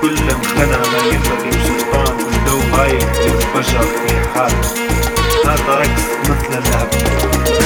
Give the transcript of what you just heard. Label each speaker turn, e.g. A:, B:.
A: كل انخنى ما ينبغي بسلطان والجو هايل البشر في حال. هذا رقص مثل اللعب.